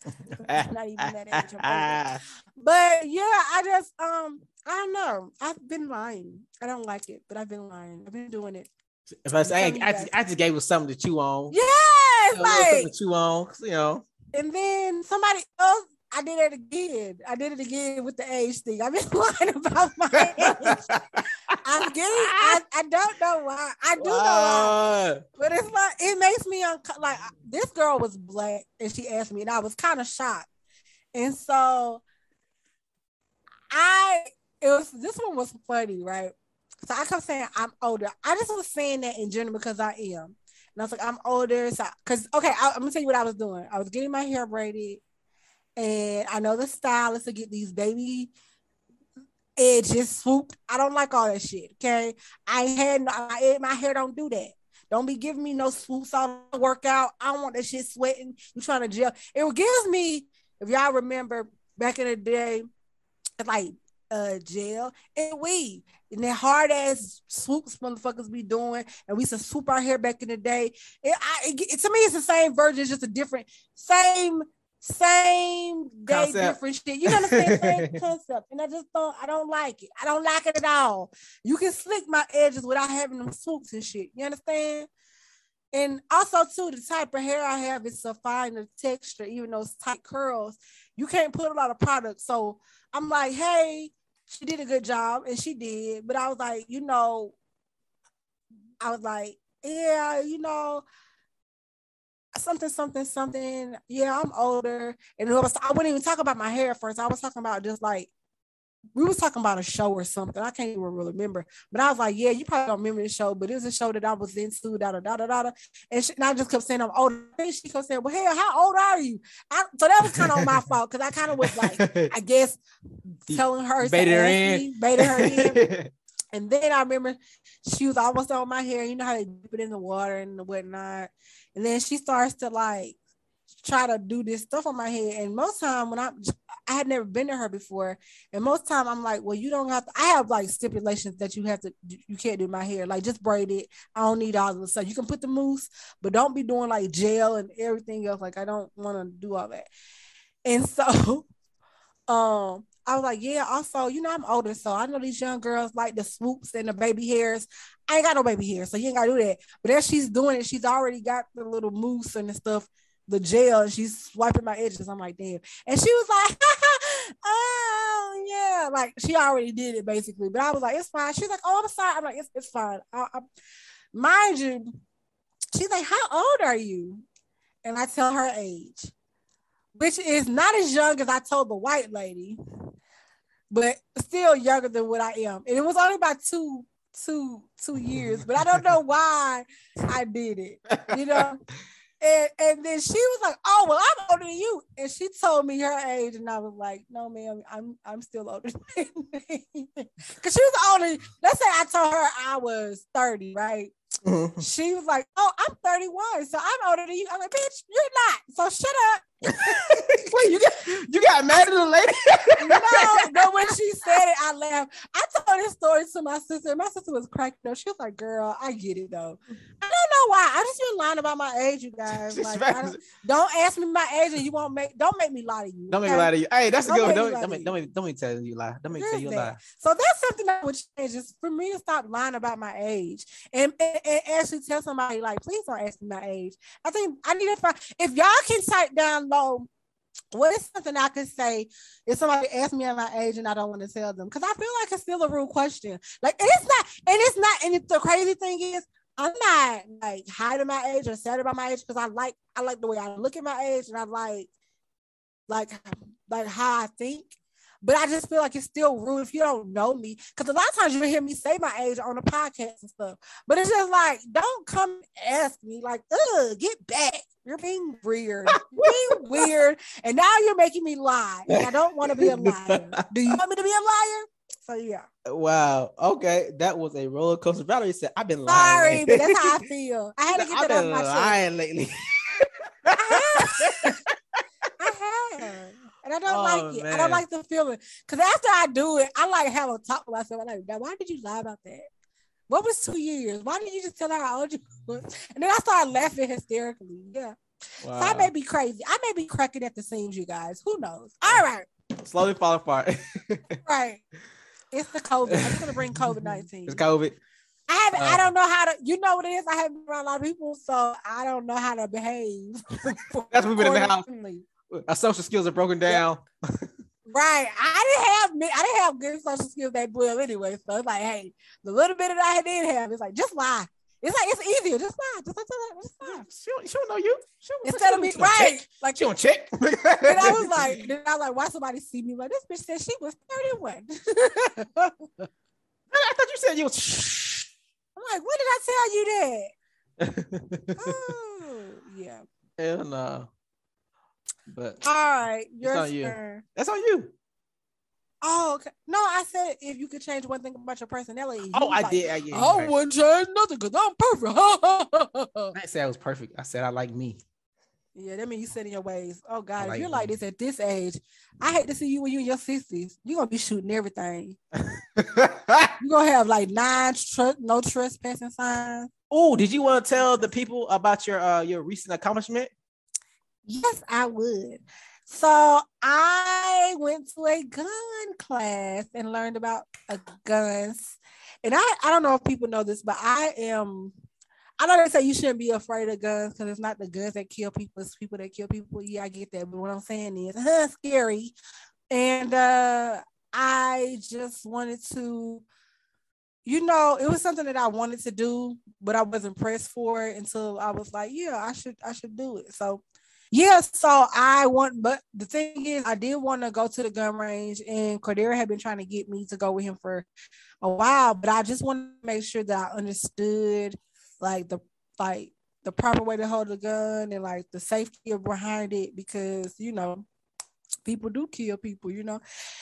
[LAUGHS] not even that age. [LAUGHS] but yeah, I just um I don't know. I've been lying. I don't like it, but I've been lying. I've been doing it. If I say I, I, just, I just gave her something to chew on. Yes, You know, like, something to chew on. You know. and then somebody else. I did it again. I did it again with the age thing. I've been [LAUGHS] lying about my age. I'm getting. I, I don't know why. I do know why. But it's like it makes me unco- like this girl was black and she asked me, and I was kind of shocked. And so I it was this one was funny, right? So I kept saying I'm older. I just was saying that in general because I am. And I was like, I'm older. So because okay, I, I'm gonna tell you what I was doing. I was getting my hair braided, and I know the stylist to get these baby edges swooped. I don't like all that shit. Okay. I had I, my hair don't do that. Don't be giving me no swoops on the workout. I don't want that shit sweating. You trying to gel. It gives me, if y'all remember back in the day, like uh gel and weave. And that hard ass swoops motherfuckers be doing, and we used to swoop our hair back in the day. It, I, it, it- to me, it's the same version, it's just a different, same, same day, Concept. different shit. You understand? Same [LAUGHS] concept. And I just don't, I don't like it. I don't like it at all. You can slick my edges without having them swoops and shit. You understand? And also, too, the type of hair I have is a finer texture, even those tight curls. You can't put a lot of product. So I'm like, hey, she did a good job, and she did. But I was like, you know, I was like, yeah, you know, something, something, something. Yeah, I'm older, and it was, I wouldn't even talk about my hair first. I was talking about just like we was talking about a show or something. I can't even really remember. But I was like, yeah, you probably don't remember the show, but it was a show that I was into, da da da da da. And, she, and I just kept saying I'm older. And she kept saying, well, hell, how old are you? I, so that was kind of my fault because I kind of was like, I [LAUGHS] guess telling her, Baited her in. me, baited her in. [LAUGHS] And then I remember she was almost on my hair. You know how they dip it in the water and whatnot. And then she starts to like try to do this stuff on my head. And most time when I'm, I had never been to her before. And most time I'm like, well, you don't have to. I have like stipulations that you have to. You can't do my hair. Like just braid it. I don't need all of the stuff. You can put the mousse, but don't be doing like gel and everything else. Like I don't want to do all that. And so, [LAUGHS] um, I was like, yeah. Also, you know, I'm older, so I know these young girls like the swoops and the baby hairs. I ain't got no baby hair, so you ain't gotta do that. But as she's doing it, she's already got the little mousse and the stuff, the gel, and she's swiping my edges. I'm like, damn. And she was like, [LAUGHS] oh yeah, like she already did it basically. But I was like, it's fine. She's like, oh, I'm sorry. I'm like, it's, it's fine. I, I, mind you, she's like, how old are you? And I tell her age, which is not as young as I told the white lady, but still younger than what I am. And it was only about two, two, two years. But I don't know [LAUGHS] why I did it. You know. [LAUGHS] And, and then she was like, "Oh well, I'm older than you," and she told me her age, and I was like, "No, ma'am, I'm I'm still older than [LAUGHS] me. because she was older. Let's say I told her I was 30, right? Mm-hmm. She was like, "Oh, I'm 31, so I'm older than you." I'm like, "Bitch, you're not." So shut up. Wait, you got you got mad at the lady? [LAUGHS] no, but when she said it, I laughed. I told this story to my sister. My sister was cracking up. She was like, "Girl, I get it though." I don't know why. I just been lying about my age, you guys. [LAUGHS] Like, I don't, don't ask me my age, and you won't make. Don't make me lie to you. Don't make me lie to you. Hey, that's a Don't good one. Don't, don't, make, don't, make, don't make tell you lie. Don't make tell you lie. So that's something that would change is for me to stop lying about my age and, and, and actually tell somebody like, please don't ask me my age. I think I need to find if y'all can type down low. What is something I could say if somebody asks me at my age and I don't want to tell them? Because I feel like it's still a real question. Like it's not, and it's not, and it, the crazy thing is, I'm not like hiding my age or sad about my age because I like I like the way I look at my age and I like like like how I think. But I just feel like it's still rude if you don't know me. Because a lot of times you hear me say my age on the podcast and stuff. But it's just like, don't come ask me, like, ugh, get back. You're being weird. [LAUGHS] You're being weird. And now you're making me lie. And I don't want to be a liar. Do you want me to be a liar? So yeah. Wow. Okay. That was a roller coaster. Valerie said, I've been lying. Sorry, but that's how I [LAUGHS] feel. I had to get I've that off been my chest. lying lately. I have. [LAUGHS] I have. And I don't Oh, like it. I don't like the feeling. Because after I do it, I like have a talk with myself. I'm like, now why did you lie about that? What was two years? Why did you just tell her how old you was? And then I started laughing hysterically. Yeah. So I may be crazy. I may be cracking at the seams, you guys. Who knows? All right. Slowly fall apart. [LAUGHS] Right. It's the COVID. I'm gonna bring COVID 19. it's COVID. I haven't, I Uh, don't know how to, you know what it is. I haven't been around a lot of people, so I don't know how to behave. [LAUGHS] That's what we've been in the house. Our social skills are broken down. Right. I didn't have me- I didn't have good social skills that well anyway. So it's like, hey, the little bit that I did have, it's like just lie. It's like it's easier. Just lie. Just, just, just, just lie. She don't, she don't know you. She don't, Instead she of me don't- she don't right. check. Like She don't check. [LAUGHS] and I was like, then I was like, why somebody see me like this bitch said she was 31. [LAUGHS] I'm I thought you said you was. I'm like, when did I tell you that? [LAUGHS] Oh, yeah. Hell no. But All right, your on you. turn. that's on you. Oh, okay. No, I said if you could change one thing about your personality. Oh, I like, did. I, yeah, I right. wouldn't change nothing because I'm perfect. [LAUGHS] I didn't say I was perfect. I said I like me. yeah, that means you set in your ways. Oh God, like if you're like this at this age, I hate to see you when you're in your sixties. You're gonna be shooting everything. [LAUGHS] You're gonna have like nine tr- no trespassing signs. oh, did you want to tell the people about your uh your recent accomplishment? Yes, I would. So I went to a gun class and learned about guns. And I, I don't know if people know this, but I am. I know they say you shouldn't be afraid of guns because it's not the guns that kill people, it's people that kill people. Yeah, I get that. But what I'm saying is, [LAUGHS] huh, scary. And uh, I just wanted to, you know, it was something that I wanted to do, but I wasn't pressed for it until I was like, yeah, I should, I should do it. So yeah, so I want, but the thing is, I did want to go to the gun range, and Cordero had been trying to get me to go with him for a while, but I just want to make sure that I understood like the like the proper way to hold a gun and like the safety of behind it because you know people do kill people, you know,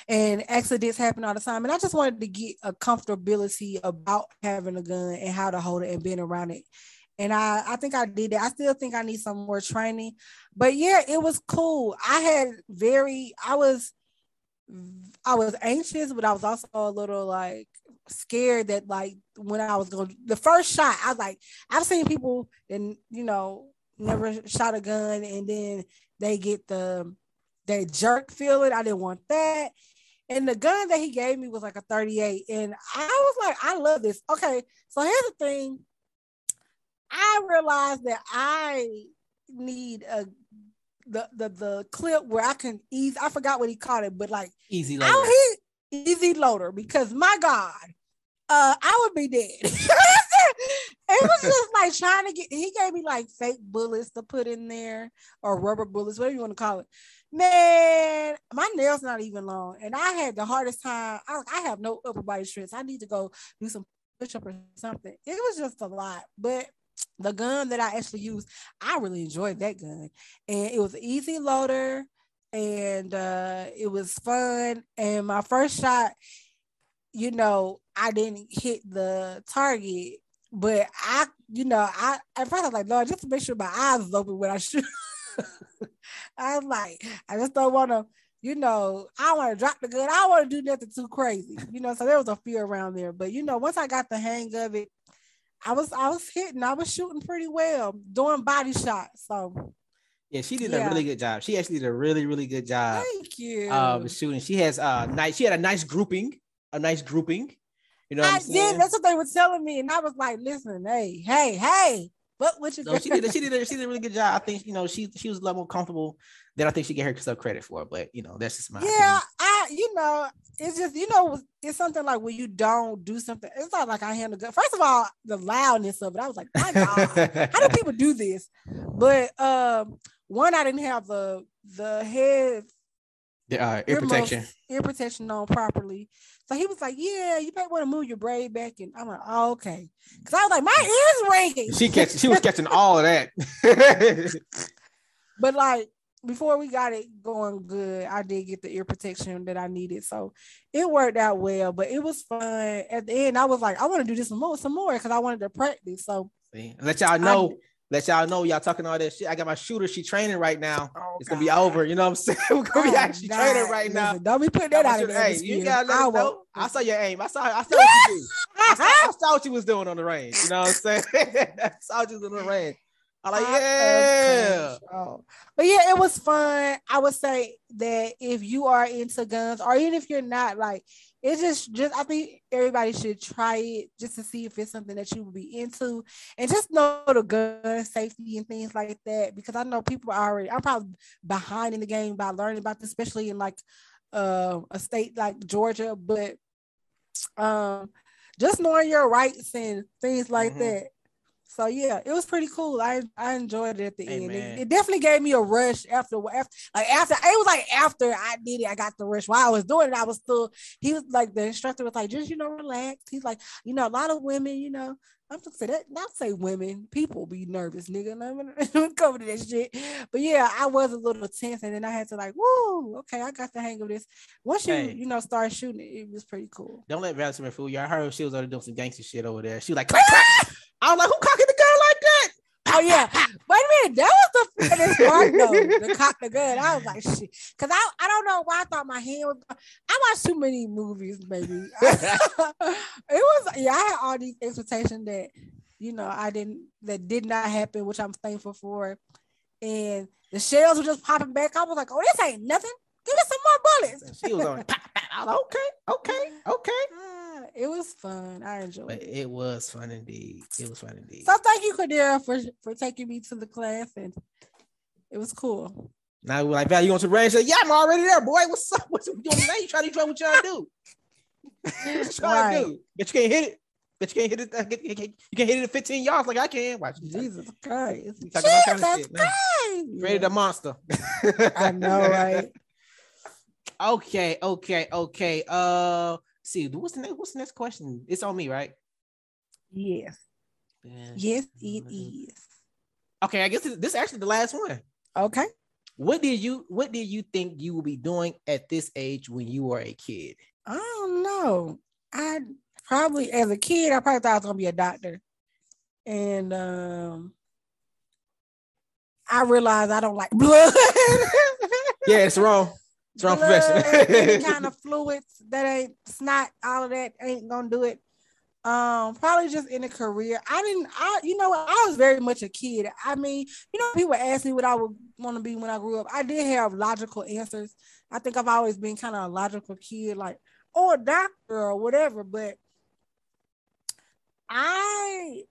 and accidents happen all the time. And I just wanted to get a comfortability about having a gun and how to hold it and being around it. And I, I think I did that. I still think I need some more training, but yeah, it was cool. I had very, I was, I was anxious, but I was also a little like scared that like when I was going the first shot, I was like, I've seen people and you know never shot a gun and then they get the that jerk feeling. I didn't want that. And the gun that he gave me was like a 38. And I was like, I love this. Okay, so here's the thing. I realized that I need a the the the clip where I can ease. I forgot what he called it, but like Easy I'll hit easy loader because my God, uh, I would be dead. [LAUGHS] it was just like trying to get. He gave me like fake bullets to put in there or rubber bullets, whatever you want to call it. Man, my nails not even long, and I had the hardest time. I, I have no upper body strength. I need to go do some push up or something. It was just a lot, but the gun that I actually used, I really enjoyed that gun, and it was an easy loader and uh it was fun. And my first shot you know i didn't hit the target but i you know i at first i was like lord just to make sure my eyes is open when i shoot. [LAUGHS] I was like i just don't want to you know i want to drop the gun. I don't want to do nothing too crazy you know so there was a fear around there. But you know once i got the hang of it i was i was hitting i was shooting pretty well doing body shots so Yeah, she did Yeah. a really good job. She actually did a really, really good job thank you Um, shooting. She has uh nice. She had a nice grouping, a nice grouping. You know I did. That's what they were telling me, and I was like, "Listen, hey, hey, hey, what? What you?" So she did. She did. A, she did a really good job. I think you know she she was a lot more comfortable than I think she get herself credit for. But you know that's just my yeah, I you know, it's just you know, it's something like when you don't do something. It's not like I handle good. First of all, the loudness of it, I was like, my God, how do people do this? But um, one, I didn't have the the head The uh, ear protection. ear protection on properly. So he was like, "Yeah, you might want to move your braid back." And I'm like, oh, "Okay," because I was like, "My ears ringing." She catch. She was catching all of that. [LAUGHS] But like before we got it going good, I did get the ear protection that I needed. So it worked out well, but it was fun. At the end, I was like, I want to do this some more, some more because I wanted to practice. So See? Let y'all know. Let y'all know. Y'all talking all that shit. I got my shooter. She training right now. oh, It's gonna be over. You know what I'm [LAUGHS] saying? We're gonna be Oh, actually God. training right now. Don't be putting that out of hey, you gotta let I know. won't. I saw your aim. I saw. I saw what you do. [LAUGHS] I saw, I saw what you was doing on the range. You know what I'm saying? [LAUGHS] I saw what you was on the range. I'm like, yeah. But yeah, it was fun. I would say that if you are into guns, or even if you're not, like it's just just I think everybody should try it just to see if it's something that you would be into and just know the gun safety and things like that. Because I know people are already I'm probably behind in the game by learning about this, especially in like uh, a state like Georgia, but um just knowing your rights and things like Mhm. that. So yeah, it was pretty cool. I I enjoyed it at the Hey, end. It, it definitely gave me a rush after after like after it was like after I did it, I got the rush. While I was doing it, I was still he was like the instructor was like, just you know, relax. He's like, you know, a lot of women, you know, I'm just say that not say women, people be nervous, nigga. I'm gonna [LAUGHS] cover to that shit. But yeah, I was a little tense, and then I had to like, woo, okay, I got the hang of this. Once you Hey. you know start shooting it, it was pretty cool. Don't let Vladimir fool you. I heard she was already doing some gangster shit over there. She was like, clack, clack. [LAUGHS] I was like, who cocking the gun like that? Oh yeah, wait a minute, that was the funniest part though. The cock the gun. I was like, shit, because I I don't know why I thought my hand was. I watched too many movies, maybe. [LAUGHS] [LAUGHS] it was yeah. I had all these expectations that you know I didn't that did not happen, which I'm thankful for. And the shells were just popping back. I was like, oh, this ain't nothing. Give us some more bullets. She was on. pop, pop. I was like, okay, okay, okay. Mm-hmm. It was fun. I enjoyed But it. it was fun indeed. It was fun indeed. So thank you, Cordero, for for taking me to the class, and it was cool. Now we're like, Val, you going to the range? Say, yeah, I'm already there, boy. What's up? What's you doing? You trying to try what to do? [LAUGHS] what you trying to do? But you can't hit it. But you can't hit it. uh, You can't hit it at 15 yards like I can. Watch. Jesus Christ. All kind of Jesus shit. Christ. Ready the monster. I know, [LAUGHS] right? Okay, okay, okay. Uh, see, what's the next? What's the next question? It's on me, right? Yes. Yes, it is. Okay, I guess this, this is actually the last one. Okay. What did you What did you think you will be doing at this age when you were a kid? I don't know. I probably as a kid, I probably thought I was gonna be a doctor. And um I realized I don't like blood. [LAUGHS] Yeah, it's wrong. Blood, any [LAUGHS] kind of fluids that ain't snot, all of that ain't gonna do it. Um, probably just in a career. I didn't. I, you know, I was very much a kid. I mean, you know, people ask me what I would want to be when I grew up. I did have logical answers. I think I've always been kind of a logical kid, like or a doctor or whatever. But I,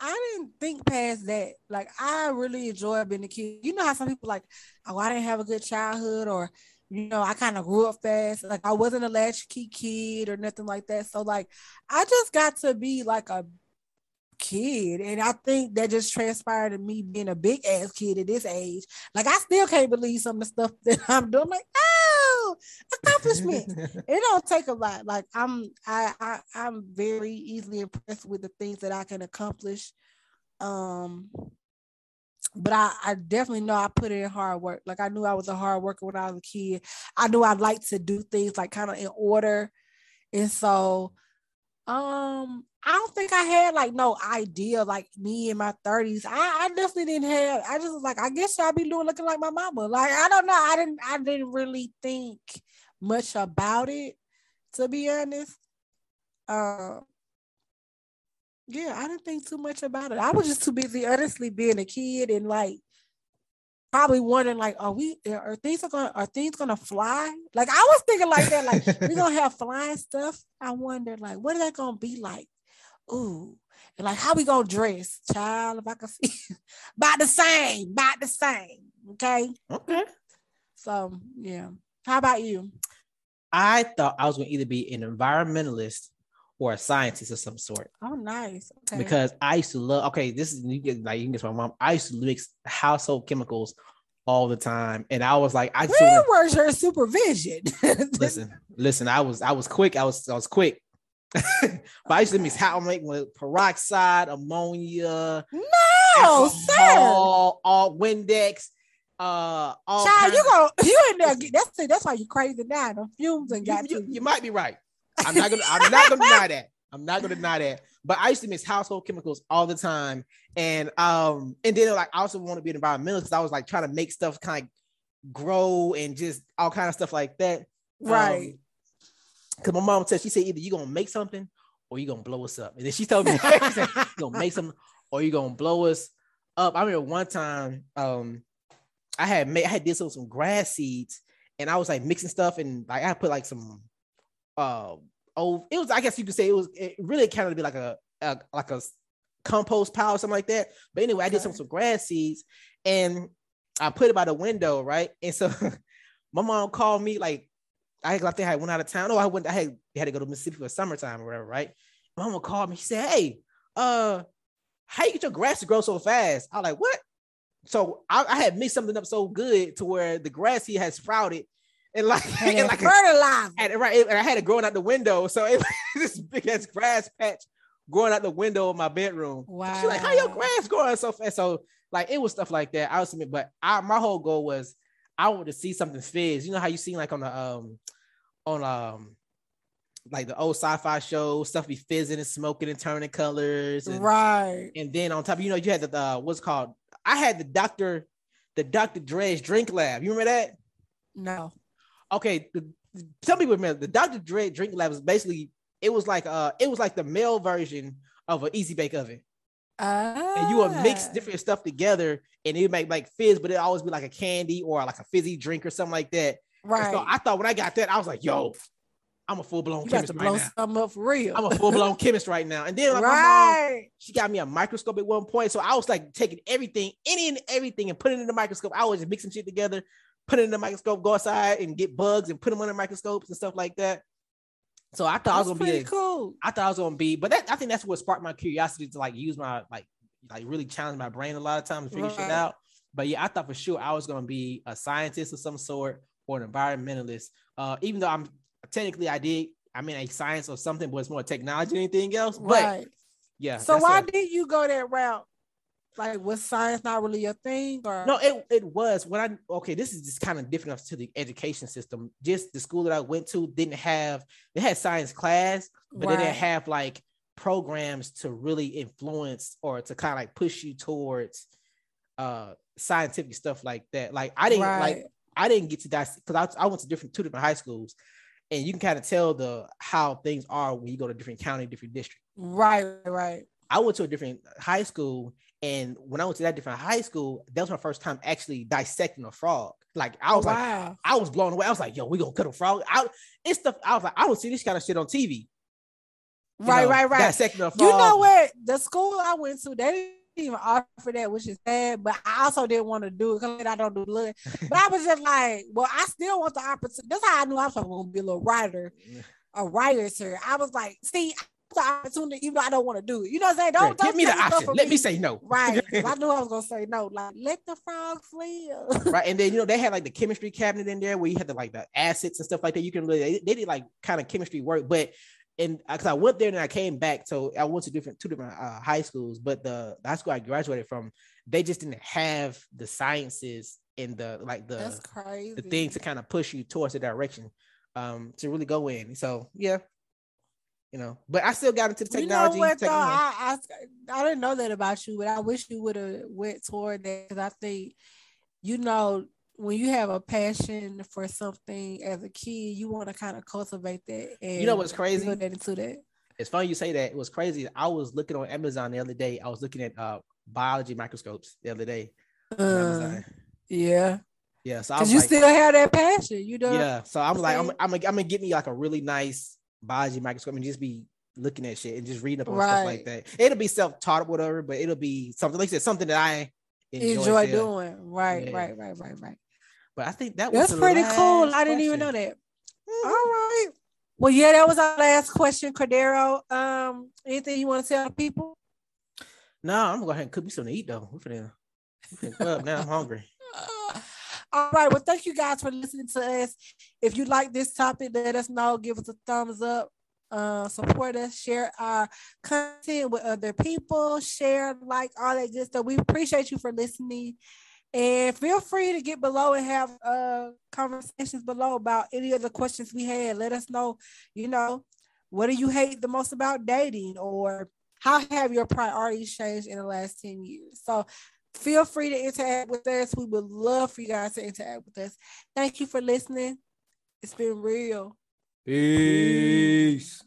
I didn't think past that. Like I really enjoyed being a kid. You know how some people like, oh, I didn't have a good childhood, or you know, I kind of grew up fast. Like I wasn't a latchkey kid or nothing like that. So like I just got to be like a kid. And I think that just transpired to me being a big ass kid at this age. Like I still can't believe some of the stuff [LAUGHS] that I'm doing. Like, oh, accomplishment. [LAUGHS] it don't take a lot. Like I'm I, I I'm very easily impressed with the things that I can accomplish. Um but I, I definitely know I put in hard work. Like I knew I was a hard worker when I was a kid. I knew I liked to do things like kind of in order. And so um I don't think I had like no idea like me in my 30s. I, I definitely didn't have I just was like, I guess I'll be doing looking like my mama. Like I don't know. I didn't I didn't really think much about it, to be honest. Um yeah, I didn't think too much about it. I was just too busy, honestly, being a kid and like probably wondering, like, are we are things are gonna are things gonna fly? Like I was thinking like that, like we're gonna have flying stuff. I wonder, like, what is that gonna be like? Ooh, and like how we gonna dress, child? If I can see, [LAUGHS] about the same, about the same. Okay, okay. so yeah. How about you? I thought I was to either be an environmentalist or a scientist of some sort. Oh, nice. Okay. Because I used to love. Okay, this is you get like you can guess my mom. I used to mix household chemicals all the time, and I was like, I just where was your supervision? [LAUGHS] listen, listen. I was I was quick. I was I was quick. [LAUGHS] but I used to mix how make with peroxide, ammonia, no, sir. alcohol, all Windex, uh, all Child, you kinds- go, you in there. get- That's that's why you crazy now. The fumes and got you, to you might be right. I'm not gonna I'm not gonna deny that. I'm not gonna deny that. But I used to mix household chemicals all the time. And um, and then like I also want to be an environmentalist because I was like trying to make stuff kind of grow and just all kind of stuff like that. right. Because my mom said she said either you're gonna make something or you're gonna blow us up. And then she told me [LAUGHS] she said, you gonna make something or you're gonna blow us up. I remember one time um I had made I had did some, some grass seeds and I was like mixing stuff and like I put like some uh oh it was I guess you could say it was it really kind of be like a, a like a compost pile or something like that. But anyway, I did some some grass seeds and I put it by the window, right? And so [LAUGHS] my mom called me like I think I went out of town. Oh, I went. I had had to go to Mississippi for summertime or whatever, right? My mama called me. She said, "Hey, uh, how you get your grass to grow so fast?" I was like, "What?" So I, I had mixed something up so good to where the grass here had sprouted and like, [LAUGHS] And and like a, fertilizer. and, right, and I had it growing out the window. So it [LAUGHS] was this big ass grass patch growing out the window of my bedroom. Wow. She's like, "How your grass growing so fast?" So like it was stuff like that. I was, but I my whole goal was I wanted to see something fizz. You know how you seen like on the um on um like the old sci-fi shows, stuff be fizzing and smoking and turning colors, and, Right. and then on top, you know, you had the uh, what's called. I had the Doctor, the Doctor Dre's drink lab. You remember that? No. Okay, the, some people remember the Dr. Dre drink lab was basically it was like uh it was like the male version of an easy bake oven. Ah. And you would mix Ah. different stuff together and it would make like fizz, but it always be like a candy or like a fizzy drink or something like that. And Right. So I thought when I got that, I was like, yo, I'm a full-blown chemist to right blow now. up for real. I'm a full-blown [LAUGHS] chemist right now. And then like my mom, she got me a microscope at one point. So I was like taking everything, any and everything, and putting it in the microscope. I was just mixing shit together, put it in the microscope, go outside and get bugs and put them under microscopes and stuff like that. So I thought I was gonna be pretty a, cool. I thought I was gonna be, but that I think that's what sparked my curiosity to like use my like like really challenge my brain a lot of times to figure shit out. But yeah, I thought for sure I was gonna be a scientist of some sort or an environmentalist. Uh, even though I'm technically I did, I mean a science or something, but it's more technology than anything else. But Right. yeah. So why a- did you go that route? Like, was science not really a thing, or No, it, it was when I okay. This is just kind of different to the education system. Just the school that I went to didn't have they had science class, but they didn't have like programs to really influence or to kind of like push you towards uh scientific stuff like that. Like I didn't like I didn't get to that because I, I went to different two different high schools, and you can kind of tell the how things are when you go to different county, different district. right, right. I went to a different high school, and when I went to that different high school, that was my first time actually dissecting a frog. Like I was like. I was blown away. I was like, "Yo, we gonna cut a frog?" I, it's stuff. I was like, I don't see this kind of shit on TV. you right, know, right, right. Dissecting a You know what? The school I went to, they didn't even offer that, which is sad. But I also didn't want to do it because I don't do blood. But I was just like, well, I still want the opportunity. That's how I knew I was going to be a little writer, [LAUGHS] a writer. Sir. I was like, see, the opportunity, even though I don't want to do it. You know what I'm saying? Don't, don't Give me the option. Let me say no. Right. [LAUGHS] I knew I was gonna say no. Like, let the frogs live. right. And then you know they had like the chemistry cabinet in there where you had the like the acids and stuff like that. You can really they, they did like kind of chemistry work, but and because I went there and I came back, so I went to different two different uh, high schools, but the, the high school I graduated from, they just didn't have the sciences and the like the That's crazy. the thing to kind of push you towards the direction um to really go in. So yeah, you know, but I still got into the technology. You know what though? I, I I didn't know that about you, but I wish you would have went toward that because I think, you know, when you have a passion for something as a kid, you want to kind of cultivate that. And You know what's crazy? Put that into that. it's funny you say that. It was crazy. I was looking on Amazon the other day. I was looking at uh biology microscopes the other day. Uh, yeah, Yeah, so I was you like, still have that passion. You know. yeah. So I'm like, I'm. I'm, I'm gonna get me like a really nice biology microscope and just be looking at shit and just reading up on stuff like that. It'll be self-taught, whatever, but it'll be something like I said, something that I enjoy, Enjoy, doing. Right, Yeah. right, right, right, right. But I think that was That's pretty cool. last I didn't even know question. that. All right. Well, yeah, that was our last question, Cordero. Um, anything you want to tell people? No, I'm gonna go ahead and cook me something to eat though. We're finna, we're finna club now. I'm hungry. [LAUGHS] All right. Well, thank you guys for listening to us. If you like this topic, let us know. Give us a thumbs up. Uh, support us, share our content with other people, share, like all that good stuff. We appreciate you for listening. And feel free to get below and have uh conversations below about any of the questions we had. Let us know, you know, what do you hate the most about dating or how have your priorities changed in the last 10 years? So feel free to interact with us. We would love for you guys to interact with us. Thank you for listening. It's been real. Peace.